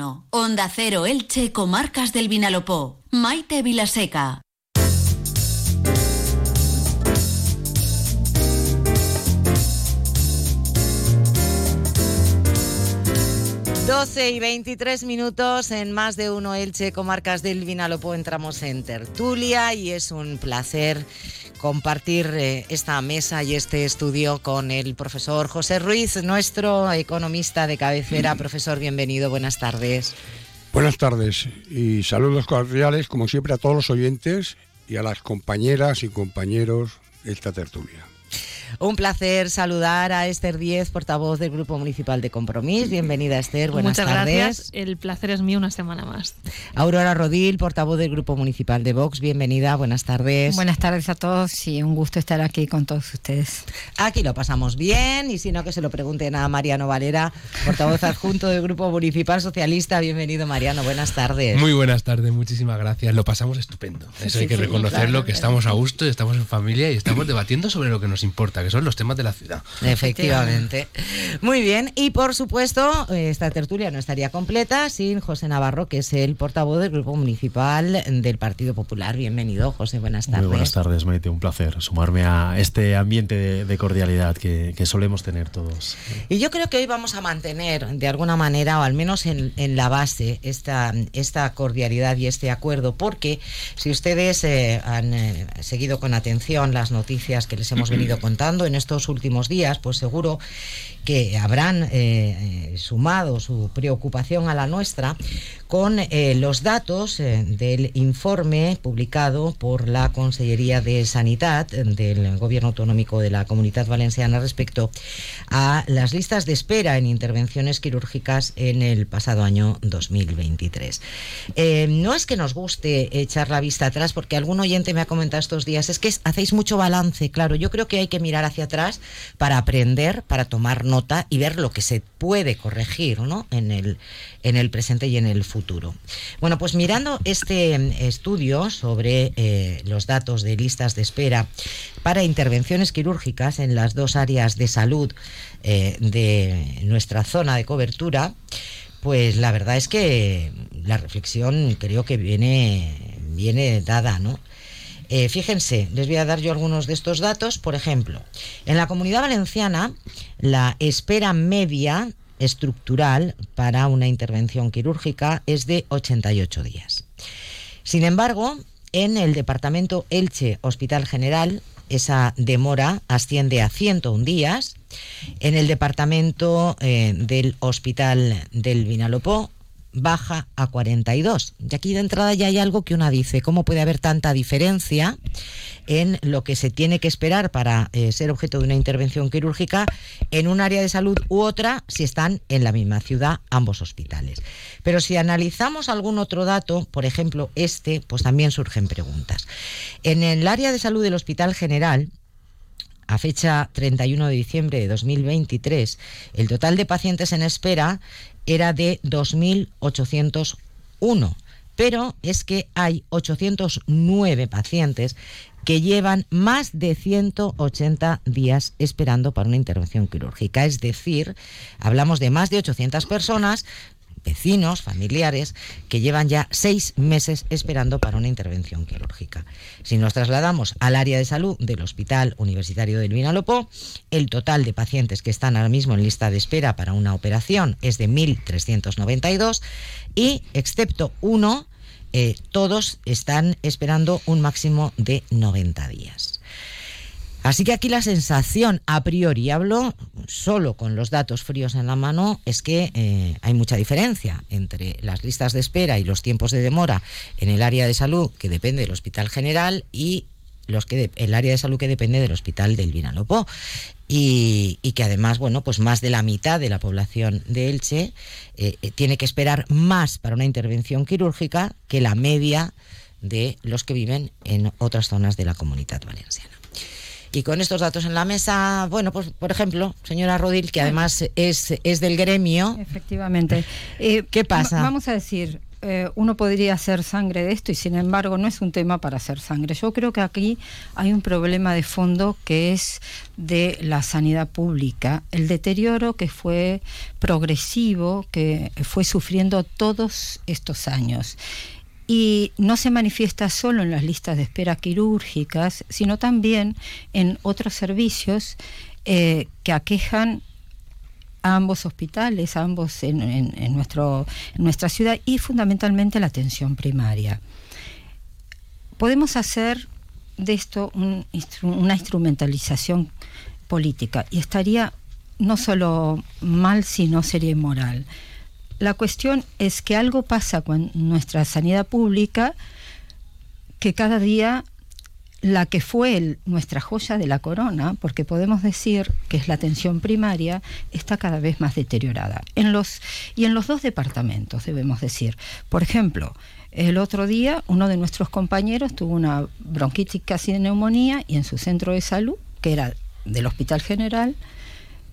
1. Onda Cero Elche, Comarcas del Vinalopó. Maite Vilaseca. 12 y 23 minutos en más de uno Elche, comarcas del Vinalopó, entramos en tertulia y es un placer compartir eh, esta mesa y este estudio con el profesor José Ruiz, nuestro economista de cabecera. Profesor, bienvenido, buenas tardes. Buenas tardes y saludos cordiales, como siempre, a todos los oyentes y a las compañeras y compañeros de esta tertulia. Un placer saludar a Esther Díez, portavoz del Grupo Municipal de Compromís. Bienvenida, Esther. Buenas Muchas tardes. gracias. El placer es mío una semana más. Aurora Rodil, portavoz del Grupo Municipal de Vox. Bienvenida. Buenas tardes. Buenas tardes a todos y un gusto estar aquí con todos ustedes. Aquí lo pasamos bien y si no que se lo pregunten a Mariano Valera, portavoz adjunto del Grupo Municipal Socialista. Bienvenido, Mariano. Buenas tardes. Muy buenas tardes, muchísimas gracias. Lo pasamos estupendo. Eso hay que sí, reconocerlo, claro. que estamos a gusto, estamos en familia y estamos debatiendo sobre lo que nos importa, que son los temas de la ciudad. Efectivamente. Muy bien. Y por supuesto, esta tertulia no estaría completa sin José Navarro, que es el portavoz del Grupo Municipal del Partido Popular. Bienvenido, José. Buenas tardes. Muy buenas tardes, Maite. Un placer sumarme a este ambiente de, de cordialidad que, que solemos tener todos. Y yo creo que hoy vamos a mantener de alguna manera, o al menos en, en la base, esta, esta cordialidad y este acuerdo, porque si ustedes eh, han eh, seguido con atención las noticias que les hemos venido contando en estos últimos días, pues seguro que habrán eh, eh, sumado su preocupación a la nuestra con eh, los datos del informe publicado por la Consellería de Sanidad del Gobierno Autonómico de la Comunidad Valenciana respecto a las listas de espera en intervenciones quirúrgicas en el pasado año 2023. Eh, no es que nos guste echar la vista atrás, porque algún oyente me ha comentado estos días, es que hacéis mucho balance, claro, yo creo que hay que mirar hacia atrás para aprender, para tomar y ver lo que se puede corregir ¿no? en, el, en el presente y en el futuro. Bueno, pues mirando este mm, estudio sobre eh, los datos de listas de espera para intervenciones quirúrgicas en las dos áreas de salud eh, de nuestra zona de cobertura, pues la verdad es que la reflexión creo que viene, viene dada, ¿no? Eh, fíjense, les voy a dar yo algunos de estos datos. Por ejemplo, en la comunidad valenciana, la espera media estructural para una intervención quirúrgica es de 88 días. Sin embargo, en el departamento Elche Hospital General, esa demora asciende a 101 días. En el departamento eh, del Hospital del Vinalopó baja a 42. Y aquí de entrada ya hay algo que una dice, ¿cómo puede haber tanta diferencia en lo que se tiene que esperar para eh, ser objeto de una intervención quirúrgica en un área de salud u otra si están en la misma ciudad ambos hospitales? Pero si analizamos algún otro dato, por ejemplo este, pues también surgen preguntas. En el área de salud del Hospital General, a fecha 31 de diciembre de 2023, el total de pacientes en espera era de 2.801, pero es que hay 809 pacientes que llevan más de 180 días esperando para una intervención quirúrgica. Es decir, hablamos de más de 800 personas vecinos, familiares, que llevan ya seis meses esperando para una intervención quirúrgica. Si nos trasladamos al área de salud del Hospital Universitario del Vinalopó, el total de pacientes que están ahora mismo en lista de espera para una operación es de 1.392 y, excepto uno, eh, todos están esperando un máximo de 90 días. Así que aquí la sensación a priori, hablo solo con los datos fríos en la mano, es que eh, hay mucha diferencia entre las listas de espera y los tiempos de demora en el área de salud que depende del Hospital General y los que de- el área de salud que depende del Hospital del Vinalopó. Y, que además, bueno, pues más de la mitad de la población de Elche eh, eh, tiene que esperar más para una intervención quirúrgica que la media de los que viven en otras zonas de la comunidad valenciana. Y con estos datos en la mesa, bueno, pues por ejemplo, señora Rodil, que además es, es del gremio, Efectivamente. Eh, ¿Qué pasa? va- Vamos a decir, eh, uno podría hacer sangre de esto y sin embargo no es un tema para hacer sangre. Yo creo que aquí hay un problema de fondo que es de la sanidad pública, el deterioro que fue progresivo, que fue sufriendo todos estos años y no se manifiesta solo en las listas de espera quirúrgicas, sino también en otros servicios eh, que aquejan a ambos hospitales, a ambos en, nuestro, nuestra ciudad y fundamentalmente la atención primaria. Podemos hacer de esto una instrumentalización política y estaría no solo mal, sino sería inmoral la cuestión es que algo pasa con nuestra sanidad pública que cada día la que fue nuestra joya de la corona, porque podemos decir que es la atención primaria, está cada vez más deteriorada. En los, y en los dos departamentos, debemos decir. Por ejemplo, el otro día uno de nuestros compañeros tuvo una bronquitis casi de neumonía y en su centro de salud, que era del Hospital General,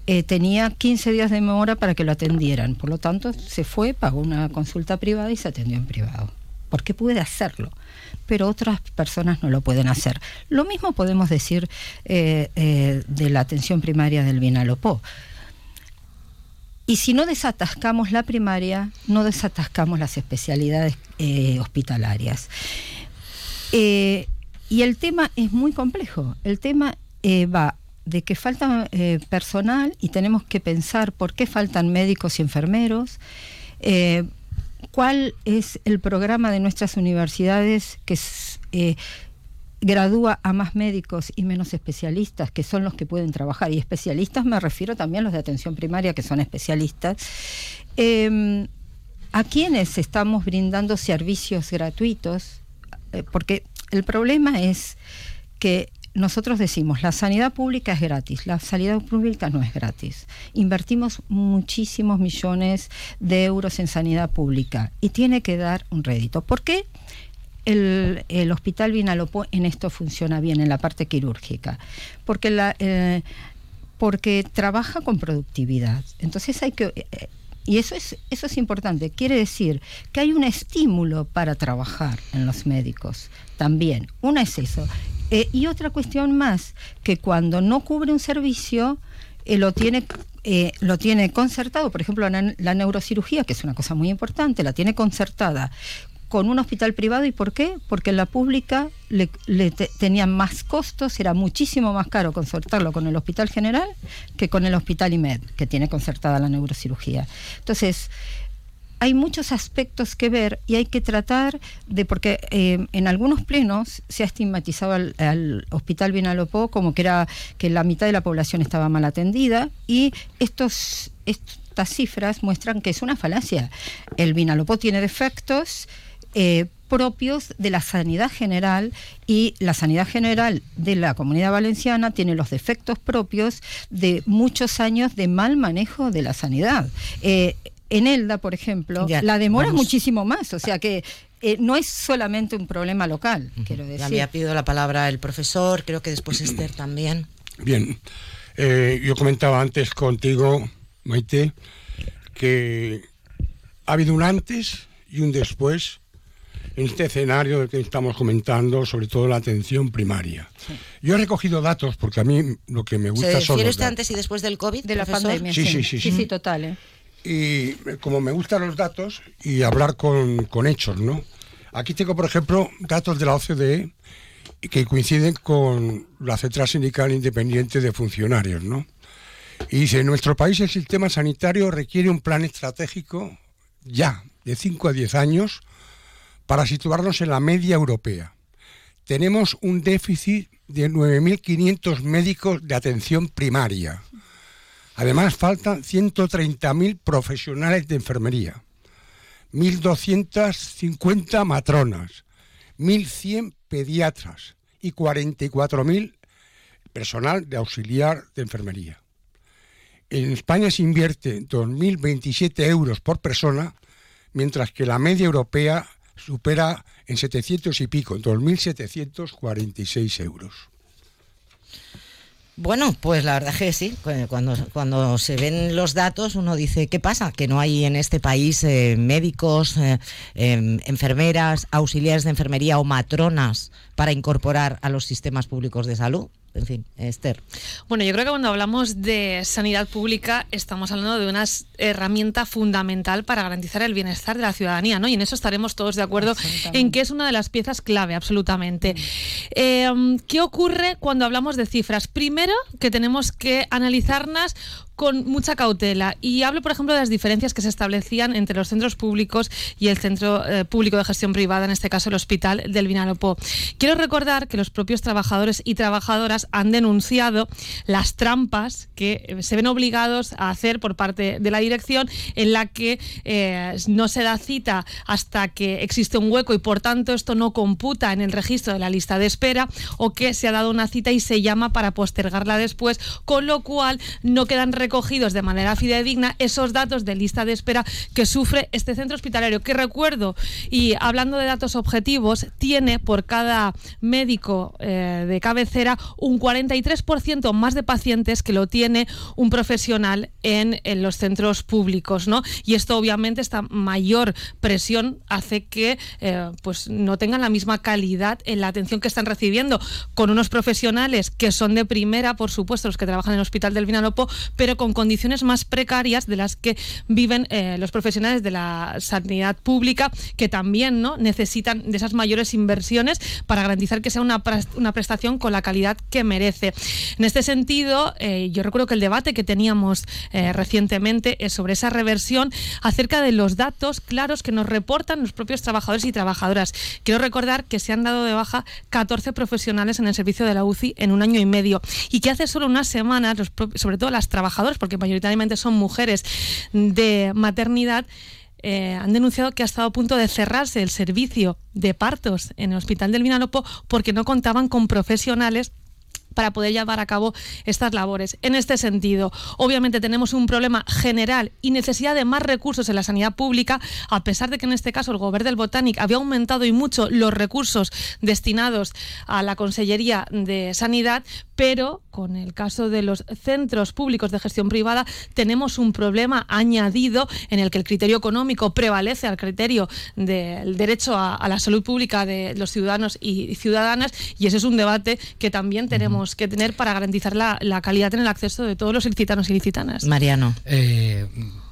eh, tenía 15 días de demora para que lo atendieran. Por lo tanto, se fue, pagó una consulta privada y se atendió en privado. Porque puede hacerlo, pero otras personas no lo pueden hacer. Lo mismo podemos decir eh, eh, de la atención primaria del Vinalopó. Y si no desatascamos la primaria, no desatascamos las especialidades hospitalarias. y el tema es muy complejo. El tema va de que falta eh, personal y tenemos que pensar por qué faltan médicos y enfermeros, eh, cuál es el programa de nuestras universidades que eh, gradúa a más médicos y menos especialistas, que son los que pueden trabajar. Y especialistas me refiero también a los de atención primaria, que son especialistas. Em, ¿A quiénes estamos brindando servicios gratuitos? porque el problema es que nosotros decimos, la sanidad pública es gratis, la sanidad pública no es gratis. Invertimos muchísimos millones de euros en sanidad pública y tiene que dar un rédito. ¿Por qué? El, hospital Vinalopó en esto funciona bien, en la parte quirúrgica, porque, la, eh, porque trabaja con productividad. Entonces hay que... Eh, y eso es, eso es importante. Quiere decir que hay un estímulo para trabajar en los médicos también. Una es eso. Eh, y otra cuestión más, que cuando no cubre un servicio, eh, lo tiene eh, lo tiene concertado, por ejemplo, la, neurocirugía, que es una cosa muy importante, la tiene concertada con un hospital privado. ¿Y por qué? Porque en la pública le, tenían más costos, era muchísimo más caro concertarlo con el hospital general que con el hospital IMED, que tiene concertada la neurocirugía. Entonces, hay muchos aspectos que ver y hay que tratar de, porque eh, en algunos plenos se ha estigmatizado al, Hospital Vinalopó como que era que la mitad de la población estaba mal atendida y estos, estas cifras muestran que es una falacia. El Vinalopó tiene defectos. Eh, propios de la sanidad general y la sanidad general de la comunidad valenciana tiene los defectos propios de muchos años de mal manejo de la sanidad. Eh, en Elda, por ejemplo, la demora muchísimo más, o sea que eh, no es solamente un problema local, quiero decir. Ya había pedido la palabra el profesor, creo que después Esther también. Bien, eh, yo comentaba antes contigo, Maite, que ha habido un antes y un después en este escenario del que estamos comentando, sobre todo la atención primaria. Yo he recogido datos porque a mí lo que me gusta ¿Se son los antes y después del COVID? De la pandemia. Sí, sí, sí. Sí, sí, total. ¿eh? Y como me gustan los datos y hablar con, hechos, ¿no? Aquí tengo, por ejemplo, datos de la OCDE que coinciden con la Central Sindical Independiente de Funcionarios, ¿no? Y dice, en nuestro país el sistema sanitario requiere un plan estratégico ya, de 5 a 10 años, para situarnos en la media europea. Tenemos un déficit de 9.500 médicos de atención primaria. Además, faltan 130.000 profesionales de enfermería, 1.250 matronas, 1.100 pediatras y 44.000 personal de auxiliar de enfermería. En España se invierte 2.027 euros por persona, mientras que la media europea supera en 700 y pico, 2.746 euros. Bueno, pues la verdad es que sí. Cuando, cuando se ven los datos, uno dice, ¿qué pasa? Que no hay en este país eh, médicos, eh, em, enfermeras, auxiliares de enfermería o matronas para incorporar a los sistemas públicos de salud en fin, Esther. Bueno, yo creo que cuando hablamos de sanidad pública estamos hablando de una herramienta fundamental para garantizar el bienestar de la ciudadanía, ¿no? Y en eso estaremos todos de acuerdo en que es una de las piezas clave, absolutamente. Eh, ¿Qué ocurre cuando hablamos de cifras? Primero, que tenemos que analizarlas con mucha cautela. Y hablo, por ejemplo, de las diferencias que se establecían entre los centros públicos y el centro eh, público de gestión privada, en este caso el Hospital del Vinalopó. Quiero recordar que los propios trabajadores y trabajadoras han denunciado las trampas que eh, se ven obligados a hacer por parte de la dirección, en la que eh, no se da cita hasta que existe un hueco y por tanto esto no computa en el registro de la lista de espera, o que se ha dado una cita y se llama para postergarla después, con lo cual no quedan recogidos de manera fidedigna esos datos de lista de espera que sufre este centro hospitalario, que recuerdo, y hablando de datos objetivos, tiene por cada médico eh, de cabecera un 43% más de pacientes que lo tiene un profesional en, los centros públicos, ¿no? Y esto obviamente esta mayor presión hace que eh, pues no tengan la misma calidad en la atención que están recibiendo con unos profesionales que son de primera, por supuesto, los que trabajan en el Hospital del Vinalopó, pero con condiciones más precarias de las que viven eh, los profesionales de la sanidad pública, que también ¿no? necesitan de esas mayores inversiones para garantizar que sea una, una prestación con la calidad que merece. En este sentido, eh, yo recuerdo que el debate que teníamos eh, recientemente es sobre esa reversión acerca de los datos claros que nos reportan los propios trabajadores y trabajadoras. Quiero recordar que se han dado de baja 14 profesionales en el servicio de la UCI en un año y medio y que hace solo unas semanas, sobre todo las trabajadoras, porque mayoritariamente son mujeres de maternidad, eh, han denunciado que ha estado a punto de cerrarse el servicio de partos en el Hospital del Vinalopó porque no contaban con profesionales para poder llevar a cabo estas labores. En este sentido, obviamente tenemos un problema general y necesidad de más recursos en la sanidad pública, a pesar de que en este caso el Gobierno del Botánic había aumentado y mucho los recursos destinados a la Consellería de Sanidad, pero con el caso de los centros públicos de gestión privada tenemos un problema añadido en el que el criterio económico prevalece al criterio del derecho a, a la salud pública de los ciudadanos y ciudadanas y ese es un debate que también tenemos que tener para garantizar la, la, calidad en el acceso de todos los ilicitanos y ilicitanas. Mariano. Eh,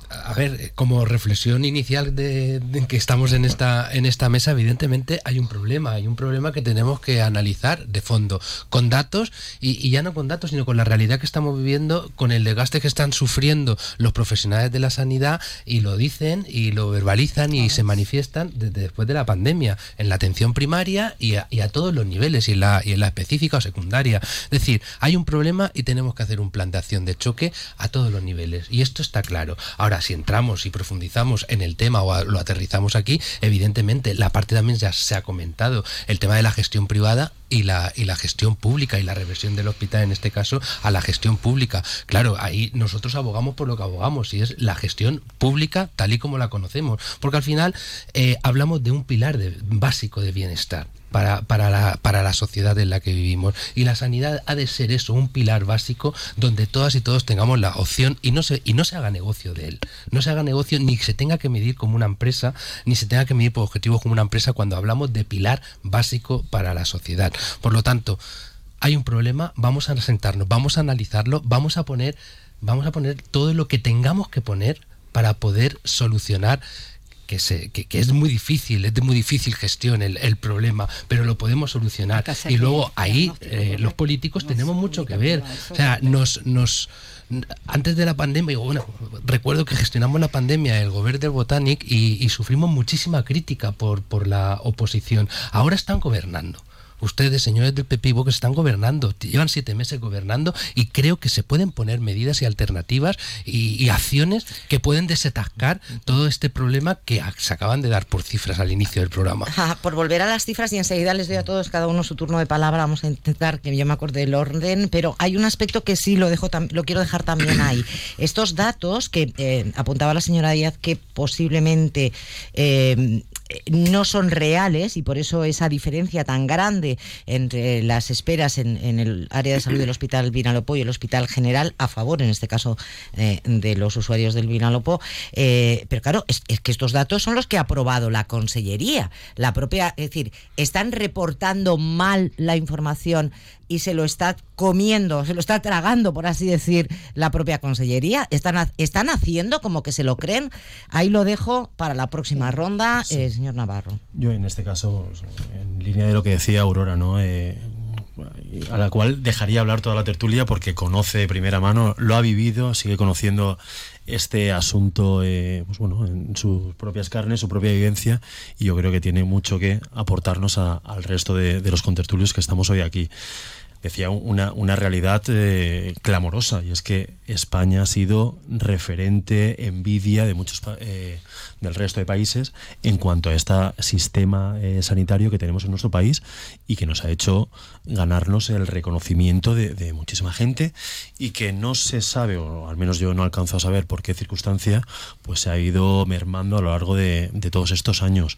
a ver, como reflexión inicial de, que estamos en esta, en esta mesa, evidentemente hay un problema, hay un problema que tenemos que analizar de fondo, con datos y, ya no con datos, sino con la realidad que estamos viviendo, con el desgaste que están sufriendo los profesionales de la sanidad y lo dicen y lo verbalizan y se manifiestan desde después de la pandemia, en la atención primaria y a, todos los niveles, y en, la, y en la específica o secundaria. Es decir, hay un problema y tenemos que hacer un plan de acción de choque a todos los niveles. Y esto está claro. Ahora, si entramos y profundizamos en el tema o lo aterrizamos aquí, evidentemente la parte también ya se ha comentado, el tema de la gestión privada y la, y la gestión pública y la reversión del hospital en este caso a la gestión pública. Claro, ahí nosotros abogamos por lo que abogamos y es la gestión pública tal y como la conocemos, porque al final eh, hablamos de un pilar básico de bienestar para, para, la, para la sociedad en la que vivimos. Y la sanidad ha de ser eso, un pilar básico donde todas y todos tengamos la opción y no se, y no se haga negocio de él. No se haga negocio ni se tenga que medir como una empresa, ni se tenga que medir por objetivos como una empresa cuando hablamos de pilar básico para la sociedad. Por lo tanto, hay un problema, vamos a sentarnos, vamos a analizarlo, vamos a poner, vamos a poner todo lo que tengamos que poner para poder solucionar que, se, que, es muy difícil, es de muy difícil gestión el, problema, pero lo podemos solucionar. Y luego ahí eh, los políticos tenemos mucho que ver. O sea, nos, nos antes de la pandemia, bueno, recuerdo que gestionamos la pandemia el gobierno del Botanic y, y, sufrimos muchísima crítica por, por la oposición. Ahora están gobernando ustedes, señores del Pepivo, que están gobernando, llevan siete meses gobernando y creo que se pueden poner medidas y alternativas y, acciones que pueden desatascar todo este problema que se acaban de dar por cifras al inicio del programa. por volver a las cifras y enseguida les doy a todos cada uno su turno de palabra, vamos a intentar que yo me acorde del orden, pero hay un aspecto que sí lo dejo lo quiero dejar también ahí. Estos datos que eh, apuntaba la señora Díaz que posiblemente eh, no son reales y por eso esa diferencia tan grande entre las esperas en, el área de salud del Hospital Vinalopó y el Hospital General a favor, en este caso, eh, de los usuarios del Vinalopó. Eh, pero claro, es, que estos datos son los que ha aprobado la Consellería. La propia, es decir, están reportando mal la información y se lo está comiendo, se lo está tragando, por así decir, la propia Consellería. Están, están haciendo como que se lo creen. Ahí lo dejo para la próxima ronda, eh, señor Navarro. Yo en este caso, en línea de lo que decía Aurora, ¿no? Eh, a la cual dejaría hablar toda la tertulia porque conoce de primera mano, lo ha vivido, sigue conociendo este asunto eh, pues bueno, en sus propias carnes, su propia vivencia, y yo creo que tiene mucho que aportarnos al resto de, de los contertulios que estamos hoy aquí decía una, una realidad eh, clamorosa y es que España ha sido referente, envidia de muchos eh, del resto de países en cuanto a este sistema eh, sanitario que tenemos en nuestro país y que nos ha hecho ganarnos el reconocimiento de, muchísima gente y que no se sabe, o al menos yo no alcanzo a saber por qué circunstancia, pues se ha ido mermando a lo largo de, de todos estos años.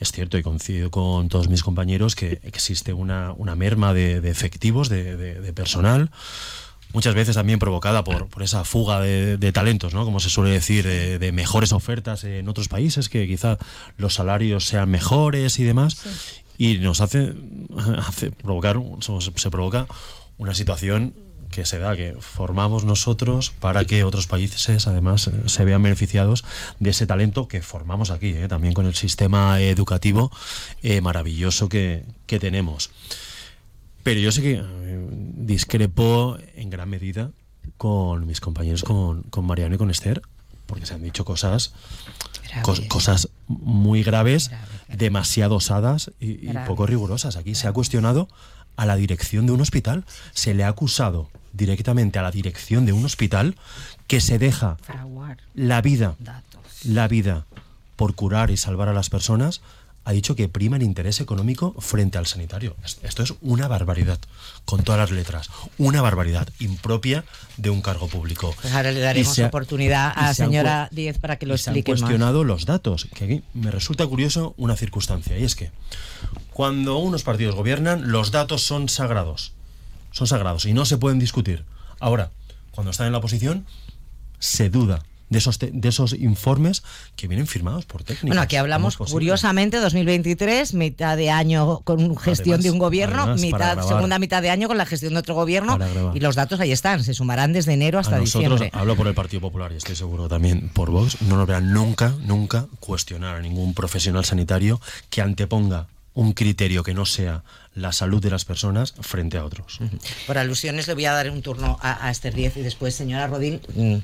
Es cierto, y coincido con todos mis compañeros, que existe una, merma de, efectivos, de, personal, muchas veces también provocada por, esa fuga de, talentos, ¿no? como se suele decir, de, mejores ofertas en otros países, que quizá los salarios sean mejores y demás, y nos hace, hace provocar, se provoca una situación que se da, que formamos nosotros para que otros países además eh, se vean beneficiados de ese talento que formamos aquí, eh, también con el sistema educativo eh, maravilloso que, tenemos. Pero yo sé que discrepo en gran medida con mis compañeros, con, Mariano y con Esther, porque se han dicho cosas, cosas muy graves, demasiado osadas y, y poco rigurosas. Aquí se ha cuestionado a la dirección de un hospital, se le ha acusado directamente a la dirección de un hospital que se deja la vida, la vida por curar y salvar a las personas, ha dicho que prima el interés económico frente al sanitario. Esto es una barbaridad, con todas las letras. Una barbaridad impropia de un cargo público. Pues ahora le daremos oportunidad a la señora Díez para que lo explique se han cuestionado los datos, que aquí me resulta curioso una circunstancia, y es que cuando unos partidos gobiernan, los datos son sagrados son sagrados y no se pueden discutir. Ahora, cuando están en la oposición, se duda de esos, de esos informes que vienen firmados por técnicos. Bueno, aquí hablamos curiosamente 2023, mitad de año con gestión de un gobierno, mitad, segunda mitad de año con la gestión de otro gobierno y los datos ahí están, se sumarán desde enero hasta nosotros, diciembre. Hablo por el Partido Popular y estoy seguro también por Vox, no nos verán nunca, nunca cuestionar a ningún profesional sanitario que anteponga un criterio que no sea la salud de las personas frente a otros. Por alusiones le voy a dar un turno a, Esther Díez y después, señora Rodín, mm,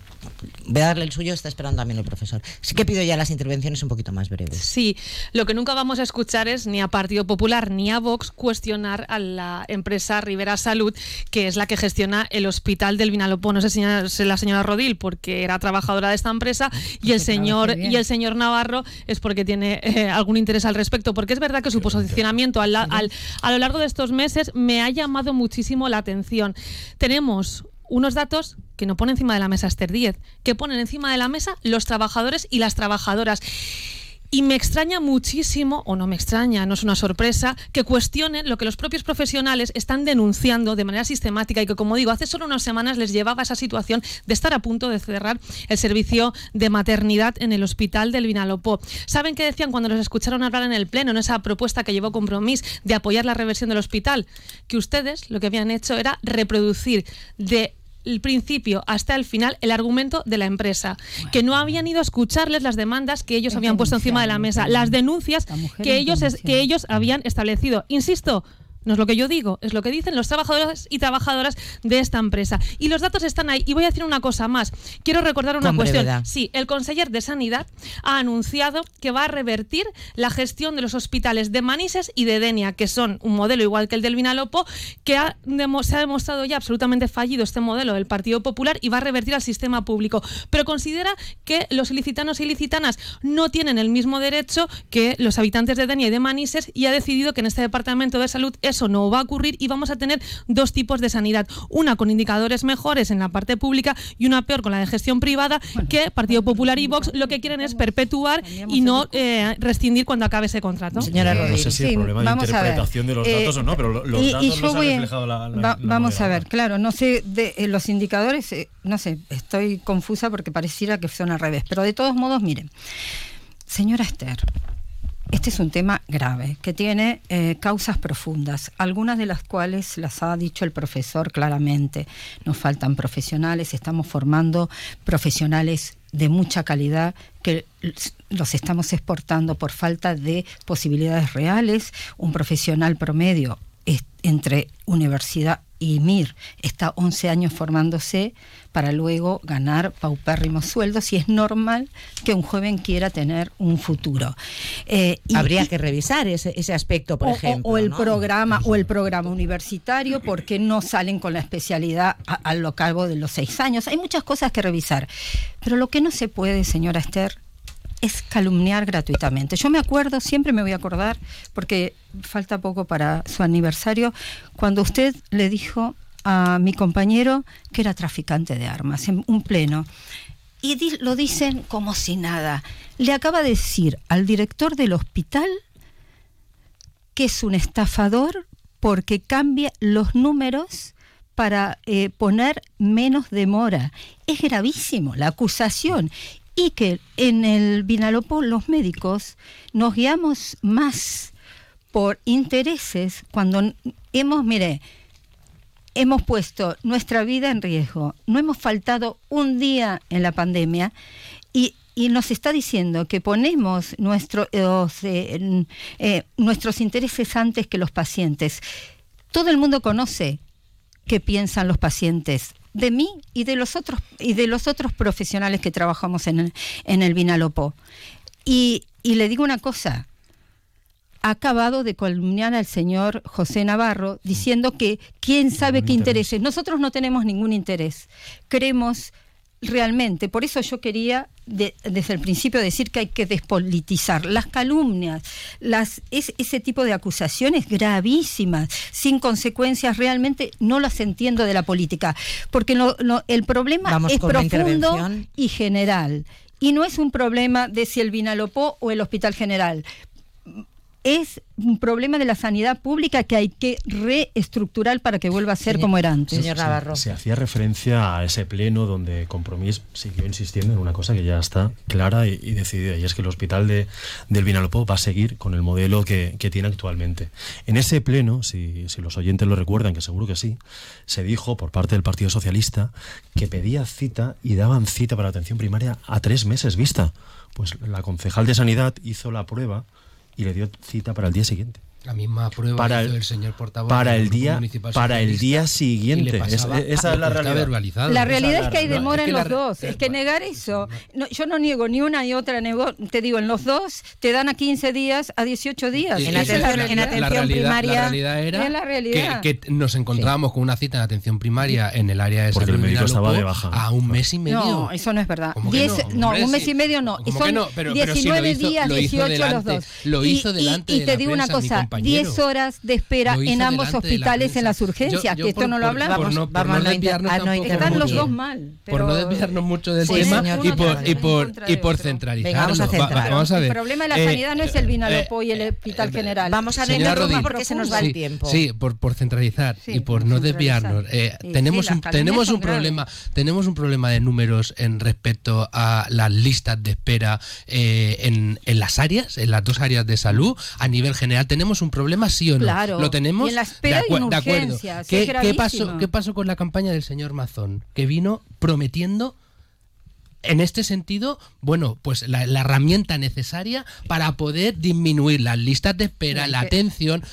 voy a darle el suyo, está esperando también el profesor. Sí que pido ya las intervenciones un poquito más breves. Sí, lo que nunca vamos a escuchar es ni a Partido Popular ni a Vox cuestionar a la empresa Rivera Salud, que es la que gestiona el hospital del Vinalopó. No sé si la señora Rodil, porque era trabajadora de esta empresa, y el señor y el señor Navarro es porque tiene eh, algún interés al respecto, porque es verdad que su posicionamiento al, al, al lo largo de estos meses me ha llamado muchísimo la atención. Tenemos unos datos que no pone encima de la mesa Esther 10, que ponen encima de la mesa los trabajadores y las trabajadoras. Y me extraña muchísimo, o no me extraña, no es una sorpresa, que cuestionen lo que los propios profesionales están denunciando de manera sistemática y que, como digo, hace solo unas semanas les llevaba a esa situación de estar a punto de cerrar el servicio de maternidad en el hospital del Vinalopó. ¿Saben qué decían cuando los escucharon hablar en el Pleno, en esa propuesta que llevó Compromís de apoyar la reversión del hospital? Que ustedes lo que habían hecho era reproducir de el principio hasta el final el argumento de la empresa, que no habían ido a escucharles las demandas que ellos habían puesto encima de la mesa, las denuncias que ellos, que ellos habían establecido. Insisto, no es lo que yo digo, es lo que dicen los trabajadores y trabajadoras de esta empresa. Y los datos están ahí. Y voy a decir una cosa más. Quiero recordar una cuestión. Sí, el conseller de Sanidad ha anunciado que va a revertir la gestión de los hospitales de Manises y de Denia, que son un modelo igual que el del Vinalopo, que ha se ha demostrado ya absolutamente fallido este modelo del Partido Popular y va a revertir al sistema público. Pero considera que los ilicitanos y ilicitanas no tienen el mismo derecho que los habitantes de Denia y de Manises y ha decidido que en este departamento de salud es eso no va a ocurrir y vamos a tener dos tipos de sanidad. Una con indicadores mejores en la parte pública y una peor con la de gestión privada, que Partido Popular y Vox lo que quieren es perpetuar y no eh, rescindir cuando acabe ese contrato. Señora no Rodríguez. sé si el Sí, problema de vamos a ver. interpretación de los Eh, datos o no, pero lo- los y- y datos yo los ha reflejado la, la- va- la vamos a ver, claro, no sé, de eh, los indicadores, eh, no sé, estoy confusa porque pareciera que son al revés, pero de todos modos, miren, señora Esther, este es un tema grave que tiene eh, causas profundas, algunas de las cuales las ha dicho el profesor claramente. Nos faltan profesionales, estamos formando profesionales de mucha calidad que los estamos exportando por falta de posibilidades reales. Un profesional promedio es- entre universidad y MIR está 11 años formándose para luego ganar paupérrimos sueldos y es normal que un joven quiera tener un futuro. Eh, Habría y- que revisar ese, ese aspecto, por o, ejemplo. o el ¿no? programa o el programa universitario porque no salen con la especialidad a, a lo cabo de los seis años hay muchas cosas que revisar pero lo que no se puede señora Esther es calumniar gratuitamente. Yo me acuerdo, siempre me voy a acordar, porque falta poco para su aniversario, cuando usted le dijo a mi compañero que era traficante de armas, en un pleno. Y lo dicen como si nada. Le acaba de decir al director del hospital que es un estafador porque cambia los números para eh, poner menos demora. Es gravísimo la acusación. Y que en el Vinalopó los médicos nos guiamos más por intereses cuando hemos, mire, hemos puesto nuestra vida en riesgo, no hemos faltado un día en la pandemia y, y nos está diciendo que ponemos nuestro, eh, eh, eh, nuestros intereses antes que los pacientes. Todo el mundo conoce qué piensan los pacientes de mí y de los otros y de los otros profesionales que trabajamos en el, en el Vinalopó. Y, y le digo una cosa, ha acabado de columniar al señor José Navarro diciendo que quién sabe qué interés. intereses. Nosotros no tenemos ningún interés. Creemos realmente, por eso yo quería de- desde el principio decir que hay que despolitizar las calumnias, las, es- ese tipo de acusaciones gravísimas, sin consecuencias, realmente no las entiendo de la política, porque lo- el problema Vamos es profundo y general. Y no es un problema de si el Vinalopó o el Hospital General. Es un problema de la sanidad pública que hay que reestructurar para que vuelva a ser como era antes. Señor Navarro. Se hacía referencia a ese pleno donde Compromís siguió insistiendo en una cosa que ya está clara y, y decidida, y es que el hospital de, del Vinalopó va a seguir con el modelo que, que tiene actualmente. En ese pleno, si, si los oyentes lo recuerdan, que seguro que sí, se dijo por parte del Partido Socialista que pedía cita y daban cita para atención primaria a tres meses vista. Pues la concejal de Sanidad hizo la prueba y le dio cita para el día siguiente La misma prueba para hizo el, el señor portavoz para el día Municipal para el día y siguiente Es- esa es la realidad verbalizado. La realidad es que hay demora Es en los la- dos. Es que negar eso. no, yo no niego ni una ni otra. nego- te digo, en los dos te dan a 15 días, a 18 días. Y- En y es la atención- en realidad. atención la realidad, primaria la realidad era la realidad. Que, que nos encontrábamos con una cita en atención primaria en el área de Porque salud el médico de estaba de baja. a un mes y medio. No, eso no es verdad. ¿Cómo que Diez- no? no, un mes sí. y medio no. ¿Cómo Son que no? Pero- pero si 19 lo hizo- días, lo hizo 18 delante- los dos. lo Y- hizo y- delante y, de te la digo una cosa, compañero. 10 horas de espera en ambos la hospitales en las urgencias, Yo- yo que esto por- no lo hablamos. Por no, Vamos- por vamos no desviarnos a no tampoco interrumpir. Están los mucho. dos mal. por no desviarnos mucho del Sí, tema señor, y por, y por, y el por. Venga, vamos a Va- centrar. vamos a ver. El problema de la Eh, sanidad no es el Vinalopó eh, y el Hospital eh, General. Vamos a Rodríguez. porque se nos va el tiempo. Sí, por, por centralizar y por no desviarnos. tenemos un tenemos un problema tenemos un problema de números en respecto a las listas de espera eh, en, en las áreas, en las dos áreas de salud a nivel general. Tenemos un problema, sí o no. Claro. Lo tenemos. Y en la espera de, y en acu- de acuerdo. ¿Qué, pasó? ¿Qué pasó con la campaña del señor Mazón? Que vino prometiendo en este sentido, bueno, pues la, la herramienta necesaria para poder disminuir las listas de espera, la atención.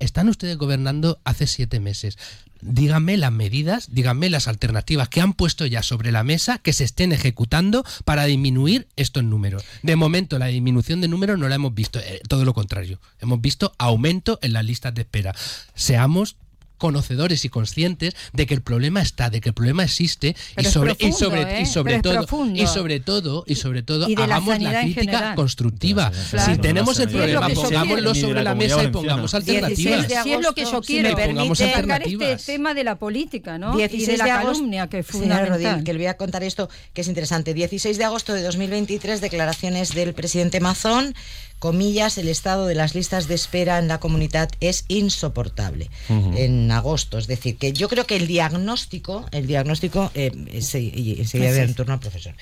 Están ustedes gobernando hace siete meses. Díganme las medidas, díganme las alternativas que han puesto ya sobre la mesa que se estén ejecutando para disminuir estos números. De momento, la disminución de números no la hemos visto, eh, todo lo contrario. Hemos visto aumento en las listas de espera. Seamos conocedores y conscientes de que el problema está, de que el problema existe y sobre, y sobre, y ¿eh? sobre todo y sobre todo y sobre todo hagamos la crítica constructiva. Si tenemos el problema, pongámoslo sobre la mesa y pongamos alternativas. Si es lo que yo quiero, pongamos este tema de la política, ¿no? 16 y de la calumnia que fue Rodríguez, que le voy a contar esto que es interesante. 16 de agosto de 2023, declaraciones del presidente Mazón comillas, el estado de las listas de espera en la comunidad es insoportable en agosto. Es decir, que yo creo que el diagnóstico, el diagnóstico, eh, enseguida en turno al profesor.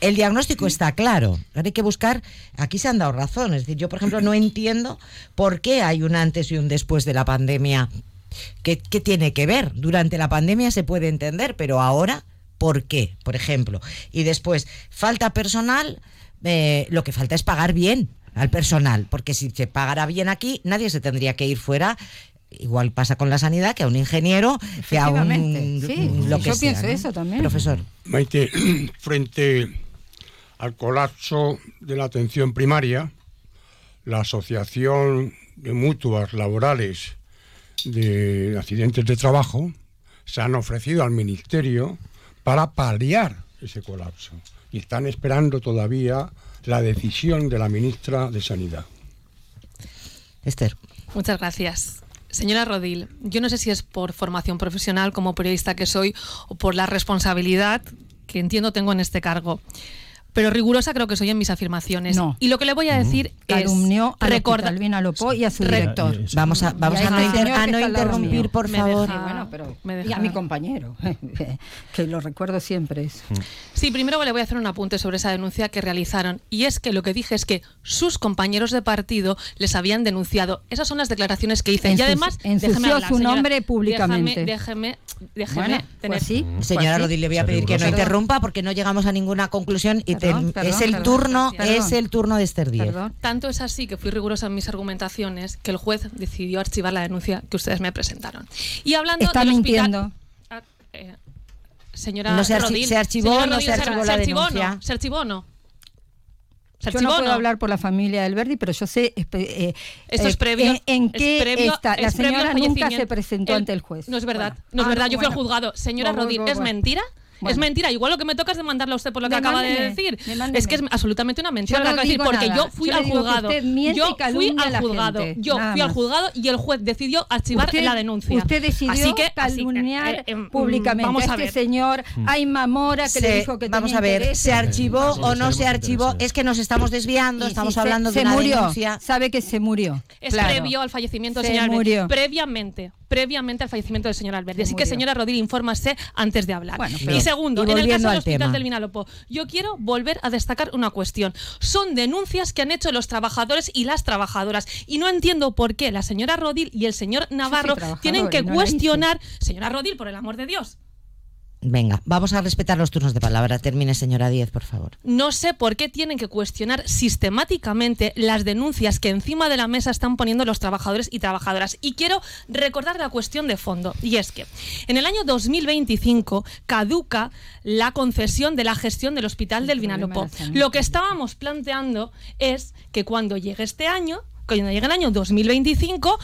El diagnóstico está claro. Ahora hay que buscar, aquí se han dado razón. Es decir, yo, por ejemplo, no entiendo por qué hay un antes y un después de la pandemia. ¿Qué, qué tiene que ver? Durante la pandemia se puede entender, pero ahora, ¿por qué? Por ejemplo. Y después, falta personal. Eh, lo que falta es pagar bien al personal, porque si se pagara bien aquí, nadie se tendría que ir fuera. Igual pasa con la sanidad que a un ingeniero que a un sí, lo que yo pienso eso también. Profesor. Maite frente al colapso de la atención primaria la asociación de mutuas laborales de accidentes de trabajo se han ofrecido al ministerio para paliar ese colapso y están esperando todavía la decisión de la ministra de Sanidad. Esther. Muchas gracias. Señora Rodil, yo no sé si es por formación profesional como periodista que soy o por la responsabilidad que entiendo tengo en este cargo pero rigurosa creo que soy en mis afirmaciones. No. Y lo que le voy a decir es Calumnió a recordar Albina Lopó y a su rector. Vamos a, vamos a, no, interrumpir, por favor. y a mi compañero, que lo recuerdo siempre. Sí, primero le voy a hacer un apunte sobre esa denuncia que realizaron. Y es que lo que dije es que sus compañeros de partido les habían denunciado. Esas son las declaraciones que hice. y además, déjeme su nombre públicamente. Déjeme, déjeme, tener... Pues pues Señora Rodil, le voy a pedir que no interrumpa porque no llegamos a ninguna conclusión y es el turno, es el turno de Esther Díez. Tanto es así que fui rigurosa en mis argumentaciones que el juez decidió archivar la denuncia que ustedes me presentaron. Y hablando Está del mintiendo. Ah, eh, señora no se, archivó, no se archivó la denuncia. ¿Se archivó o no? Yo no puedo hablar por la familia del Verdi, pero yo sé eh, esto es eh, previo, en, qué está. La señora nunca se presentó ante el juez. No es verdad, no es verdad. Yo fui al juzgado. Señora Rodríguez, ¿es mentira? Es mentira. Igual lo que me toca es demandarle a usted por lo que acaba de decir. Es que es absolutamente una mentira lo que decir, porque yo fui al juzgado. Yo fui al juzgado. Yo fui al juzgado y el juez decidió archivar la denuncia. Usted decidió así que, calumniar eh, em, públicamente vamos a, este señor Ayma Mora que le dijo que Vamos a ver, ¿se archivó o no se archivó? Es que nos estamos desviando, estamos hablando de una murió. Sabe que se murió. Es previo al fallecimiento del señor murió. Previamente previamente al fallecimiento del señor Alberti. Así que, señora Rodríguez, infórmase antes de hablar. y segundo, en el caso del Hospital del Vinalopó, yo quiero volver a destacar una cuestión. Son denuncias que han hecho los trabajadores y las trabajadoras. Y no entiendo por qué la señora Rodil y el señor Navarro tienen que cuestionar. Señora Rodil, por el amor de Dios, Venga, vamos a respetar los turnos de palabra. Termine, señora Díez, por favor. No sé por qué tienen que cuestionar sistemáticamente las denuncias que encima de la mesa están poniendo los trabajadores y trabajadoras. Y quiero recordar la cuestión de fondo. Y es que en el año 2025 caduca la concesión de la gestión del Hospital del Vinalopó. Lo que estábamos planteando es que cuando llegue este año, cuando llegue el año 2025,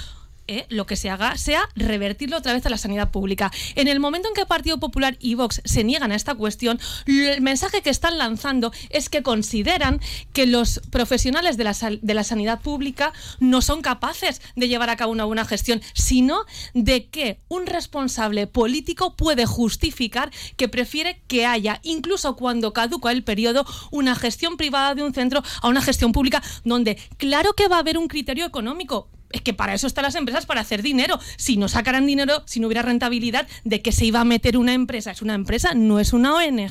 eh, lo que se haga sea revertirlo otra vez a la sanidad pública. En el momento en que Partido Popular y Vox se niegan a esta cuestión, el mensaje que están lanzando es que consideran que los profesionales de la, de la sanidad pública no son capaces de llevar a cabo una buena gestión, sino de que un responsable político puede justificar que prefiere que haya, incluso cuando caduca el periodo, una gestión privada de un centro a una gestión pública, donde claro que va a haber un criterio económico, es que para eso están las empresas, para hacer dinero. Si no sacaran dinero, si no hubiera rentabilidad, ¿de qué se iba a meter una empresa? Es una empresa, no es una ONG.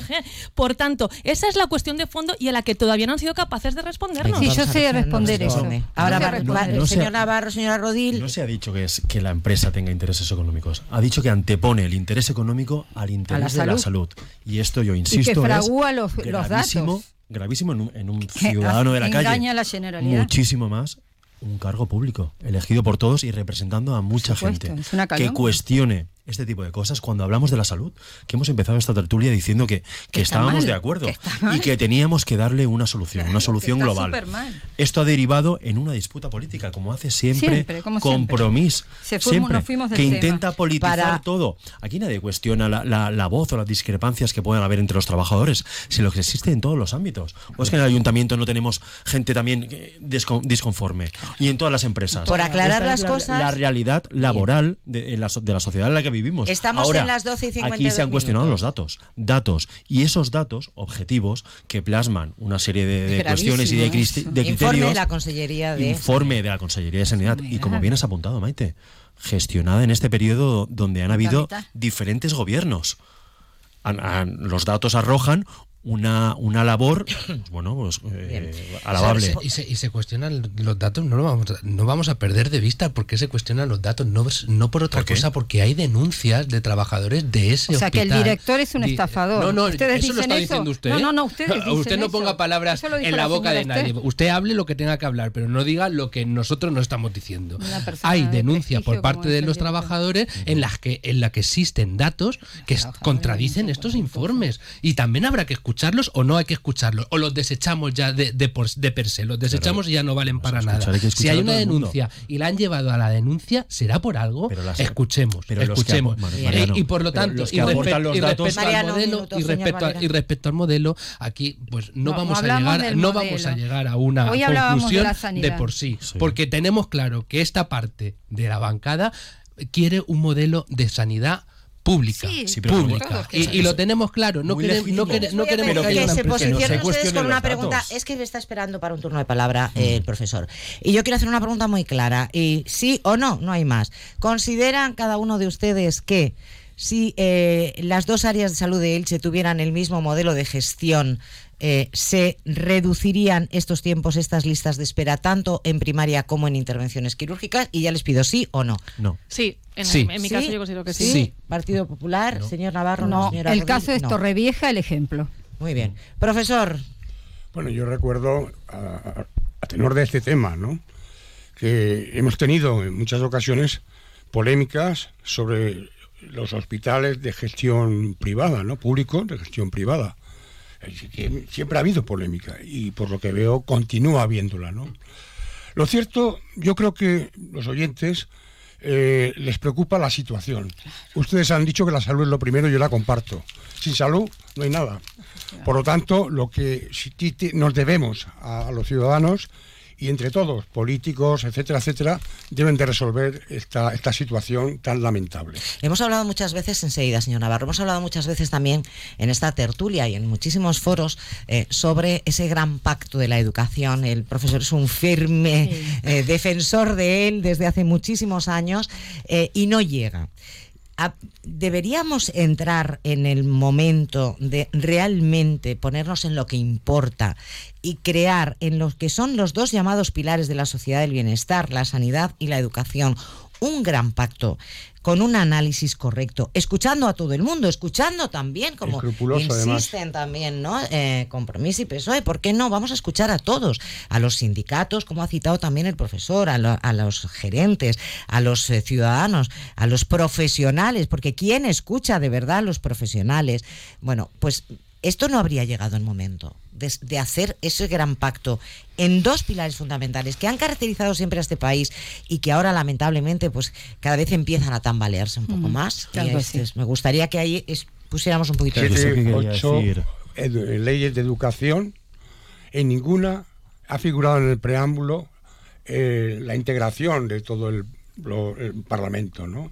Por tanto, esa es la cuestión de fondo y a la que todavía no han sido capaces de respondernos. Sí, yo sé responder eso. Ahora, señor Navarro, señora Rodil. No se ha dicho que, es, que la empresa tenga intereses económicos. Ha dicho que antepone el interés económico al interés de la salud. Y esto yo insisto. Y que fragúa los, los datos. Gravísimo en un, ciudadano de la calle. Engaña a la generalidad. Muchísimo más un cargo público, elegido por todos y representando a mucha gente. que cuestione este tipo de cosas cuando hablamos de la salud, que hemos empezado esta tertulia diciendo que, que está estábamos mal, de acuerdo que y que teníamos que darle una solución, una solución está global. Esto ha derivado en una disputa política, como hace siempre, Siempre, como siempre. compromiso, Se fuimos- siempre, nos fuimos del que tema. intenta politizar Para- todo. Aquí nadie cuestiona la, la- la voz o las discrepancias que puedan haber entre los trabajadores, sino que existe en todos los ámbitos. O es que en el ayuntamiento no tenemos gente también eh, descon- disconforme y en todas las empresas. Por aclarar Esta es las la- cosas- La realidad laboral de, de la sociedad en la que vivimos. Estamos Ahora, en las 12 y 52 Aquí se han cuestionado minutos. los datos. Datos. Y esos datos objetivos que plasman una serie de, cuestiones y de, cristi- de Informe criterios. de la Consellería de Informe de la Consellería de Sanidad. Y como bien has apuntado, Maite, gestionada en este periodo donde han habido diferentes gobiernos. Los datos arrojan una, una labor, bueno, pues eh, alabable. Y se, y se cuestionan los datos, no, lo vamos a, no vamos a perder de vista por qué se cuestionan los datos, no, no por otra ¿Por cosa, porque hay denuncias de trabajadores de ese O sea, que el hospital. director es un estafador. No, no, ¿Ustedes eso lo dicen está eso? diciendo usted. No, ¿eh? no, no, ustedes dicen Usted no ponga eso. palabras Eso en la la boca de nadie. Esther. Usted hable lo que tenga que hablar, pero no diga lo que nosotros no estamos diciendo. Hay de denuncias por prestigio parte de los trabajadores en las que en la que existen datos que contradicen no estos informes y también habrá que escucharlos o no hay que escucharlos o los desechamos ya de, de, por, de per se, los desechamos y ya no valen para escuchar nada. hay Si hay una denuncia y la han llevado a la denuncia, será por algo. Pero las- escuchemos, pero los que escuchemos. Eh, Mariano, y por lo tanto, y, respe- los y datos- Mariano, modelo minuto, y respecto a, Valera. y respecto al modelo, aquí pues no, No, vamos a llegar, no modelo. vamos a llegar a una de conclusión sanidad. por sí, Sí. porque tenemos claro que esta parte de la bancada quiere un modelo de sanidad pública, Sí, Sí, pero pública. Y, y lo tenemos claro, no queremos, no, legítimo. quere- no queremos que se no posicionen ustedes con una pregunta. datos. Es que está esperando para un turno de palabra eh, el profesor. Y yo quiero hacer una pregunta muy clara. Y sí o no, no hay más. ¿Consideran cada uno de ustedes que si eh, las dos áreas de salud de Elche tuvieran el mismo modelo de gestión, eh, se reducirían estos tiempos, estas listas de espera, tanto en primaria como en intervenciones quirúrgicas? Y ya les pido sí o no. No. Sí, en, Sí. en mi ¿Sí? caso yo considero que sí. Sí. Partido Popular, señor Navarro, No, señora el Rodríguez, caso es no. Torrevieja, el ejemplo. Muy bien. Profesor, Bueno, yo recuerdo, a, a tenor de este tema, ¿no? que hemos tenido en muchas ocasiones polémicas sobre los hospitales de gestión privada, ¿no? Públicos de gestión privada. Que siempre ha habido polémica y por lo que veo continúa habiéndola, ¿no? Lo cierto, yo creo que los oyentes eh, les preocupa la situación. Ustedes han dicho que la salud es lo primero, yo la comparto. Sin salud no hay nada. Por lo tanto, lo que nos debemos a los ciudadanos y entre todos, políticos, etcétera, etcétera, deben de resolver esta, esta situación tan lamentable. Hemos hablado muchas veces, enseguida, señor Navarro, hemos hablado muchas veces también en esta tertulia y en muchísimos foros eh, sobre ese gran pacto de la educación. El profesor es un firme eh, defensor de él desde hace muchísimos años eh, y no llega. Deberíamos entrar en el momento de realmente ponernos en lo que importa y crear en los que son los dos llamados pilares de la sociedad del bienestar, la sanidad y la educación, un gran pacto con un análisis correcto, escuchando a todo el mundo, escuchando también, como además. insisten también, ¿no? Eh, Compromiso y PSOE, ¿por qué no? Vamos a escuchar a todos, a los sindicatos, como ha citado también el profesor, a, lo- a los gerentes, a los eh, ciudadanos, a los profesionales, porque ¿quién escucha de verdad a los profesionales? Bueno, pues esto no habría llegado el momento de, de hacer ese gran pacto en dos pilares fundamentales que han caracterizado siempre a este país y que ahora lamentablemente pues cada vez empiezan a tambalearse un poco más. Y claro que este sí. es- me gustaría que ahí es- pusiéramos un poquito de Siete, quería ocho leyes de educación, en ninguna ha figurado en el preámbulo eh, la integración de todo el, lo- el Parlamento, ¿no?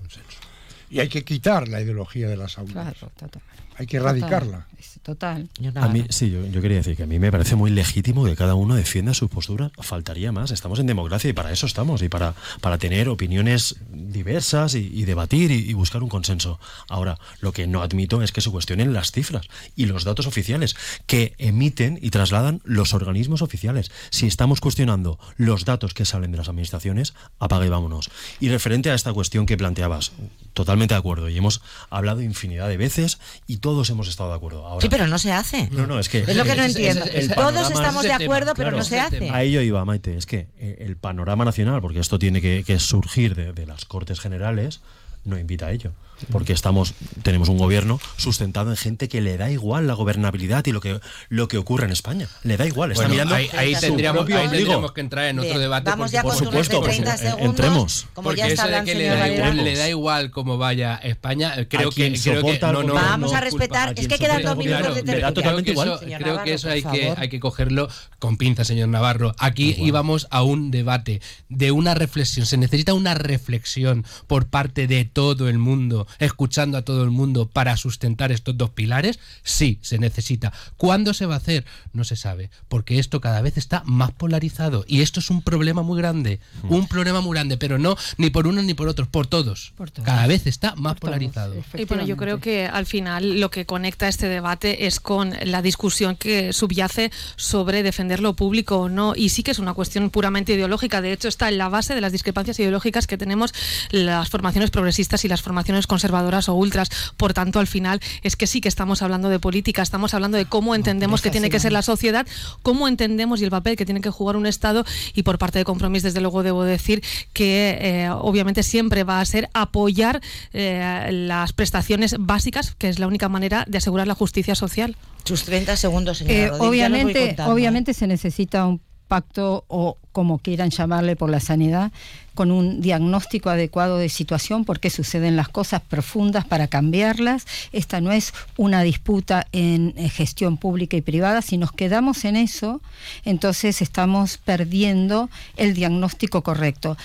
Y hay que quitar la ideología de la salud. Claro, total. Hay que erradicarla. Total. Señor A mí, sí, yo, yo quería decir que a mí me parece muy legítimo que cada uno defienda sus posturas. Faltaría más. Estamos en democracia y para eso estamos. Y para, para tener opiniones diversas y, y debatir y, y buscar un consenso. Ahora, lo que no admito es que se cuestionen las cifras y los datos oficiales que emiten y trasladan los organismos oficiales. Si estamos cuestionando los datos que salen de las administraciones, apaga y vámonos. Y referente a esta cuestión que planteabas, totalmente de acuerdo. Y hemos hablado infinidad de veces y todos hemos estado de acuerdo. Ahora, Sí, pero no se hace. no, no, es que. Es lo que no entiendo. Todos panorama, estamos de acuerdo, tema, pero claro, no se hace. A ello iba, Maite. Es que eh, el panorama nacional, porque esto tiene que, que surgir de, de las Cortes Generales, no invita a ello porque estamos tenemos un gobierno sustentado en gente que le da igual la gobernabilidad y lo que lo que ocurre en España le da igual está Bueno, mirando ahí, ahí su tendríamos, ahí que entrar en otro Bien, debate. vamos porque, ya por supuesto, 30 pues, eh, segundos. entremos. Como Porque ya eso de que le da, igual, le da igual cómo vaya España, creo A que, creo que no, no, Vamos no a es respetar, es que quedan dos minutos de totalmente creo que igual. creo que eso hay que, hay que cogerlo con pinzas, señor Navarro. Aquí íbamos a un debate de una reflexión. Se necesita una reflexión por parte de todo el mundo, escuchando a todo el mundo para sustentar estos dos pilares. Sí, se necesita. ¿Cuándo se va a hacer? No se sabe, porque esto cada vez está más polarizado y esto es un problema muy grande, un problema muy grande, pero no ni por unos ni por otros, por todos. Por todos. Cada vez está más Por todos, polarizado. Y bueno, yo creo que al final lo que conecta este debate es con la discusión que subyace sobre defender lo público o no. Y sí que es una cuestión puramente ideológica. De hecho, está en la base de las discrepancias ideológicas que tenemos las formaciones progresistas y las formaciones conservadoras o ultras. Por tanto, al final es que sí que estamos hablando de política, estamos hablando de cómo entendemos que tiene que ser la sociedad, cómo entendemos y el papel que tiene que jugar un Estado. Y por parte de Compromís, desde luego, debo decir que eh, obviamente siempre va a ser apoyar eh, las prestaciones básicas, que es la única manera de asegurar la justicia social. Sus 30 segundos, señora Eh, Rodríguez, obviamente, contando, ¿eh? obviamente se necesita un pacto o como quieran llamarle por la sanidad, con un diagnóstico adecuado de situación, por qué suceden las cosas profundas para cambiarlas. Esta no es una disputa en eh, gestión pública y privada. Si nos quedamos en eso, entonces estamos perdiendo el diagnóstico correcto.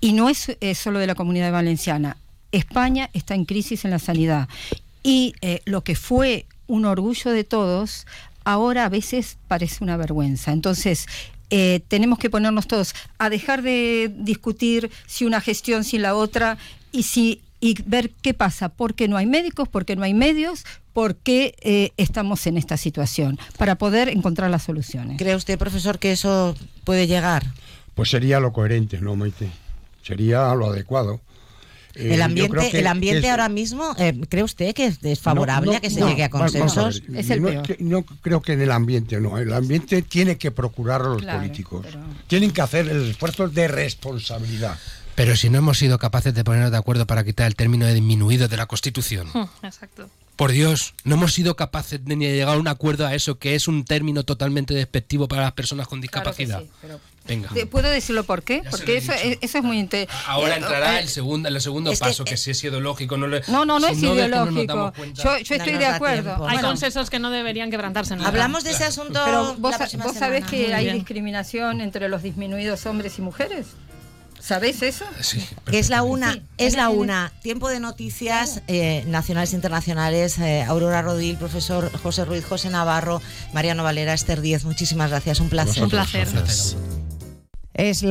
Y no es eh, solo de la comunidad valenciana. España está en crisis en la sanidad. Y eh, lo que fue un orgullo de todos, ahora a veces parece una vergüenza. Entonces, eh, tenemos que ponernos todos a dejar de discutir si una gestión, si la otra, y si y ver qué pasa, por qué no hay médicos, por qué no hay medios, por qué eh, estamos en esta situación, para poder encontrar las soluciones. ¿Cree usted, profesor, que eso puede llegar? Pues sería lo coherente, ¿no, Maite? Sería lo adecuado. Eh, el ambiente, que- el ambiente que es- ahora mismo, eh, ¿cree usted que es, es favorable No, no, a que se no, llegue a vamos a ver, consensos? Es el no, peor. que- no creo que en el ambiente, no. El ambiente tiene que procurar a los Claro, políticos. pero- Tienen que hacer el esfuerzo de responsabilidad. Pero si no hemos sido capaces de ponernos de acuerdo para quitar el término de disminuido de la Constitución. Exacto. Por Dios, no hemos sido capaces de ni de llegar a un acuerdo a eso, que es un término totalmente despectivo para las personas con discapacidad. Venga. ¿Te- ¿Puedo decirlo por qué? Ya Porque eso, eso es muy interesante. Ahora entrará el segundo, el segundo es que, paso, que, eh, si es ideológico. No, le- No, no, no si es no ideológico. cuenta- yo, yo No estoy de acuerdo. tiempo. Hay Bueno, consensos que no deberían quebrantarse. Hablamos de ese asunto pero vos, vos sabés semana. que Muy hay bien. discriminación entre los disminuidos hombres y mujeres. ¿Sabés eso? Sí, Que es la una, Sí, es la una. Tiempo de noticias eh, nacionales e internacionales. eh, Aurora Rodil, profesor José Ruiz, José Navarro, Mariano Valera, Esther Díez. Muchísimas gracias, un placer. Un placer. Gracias. Es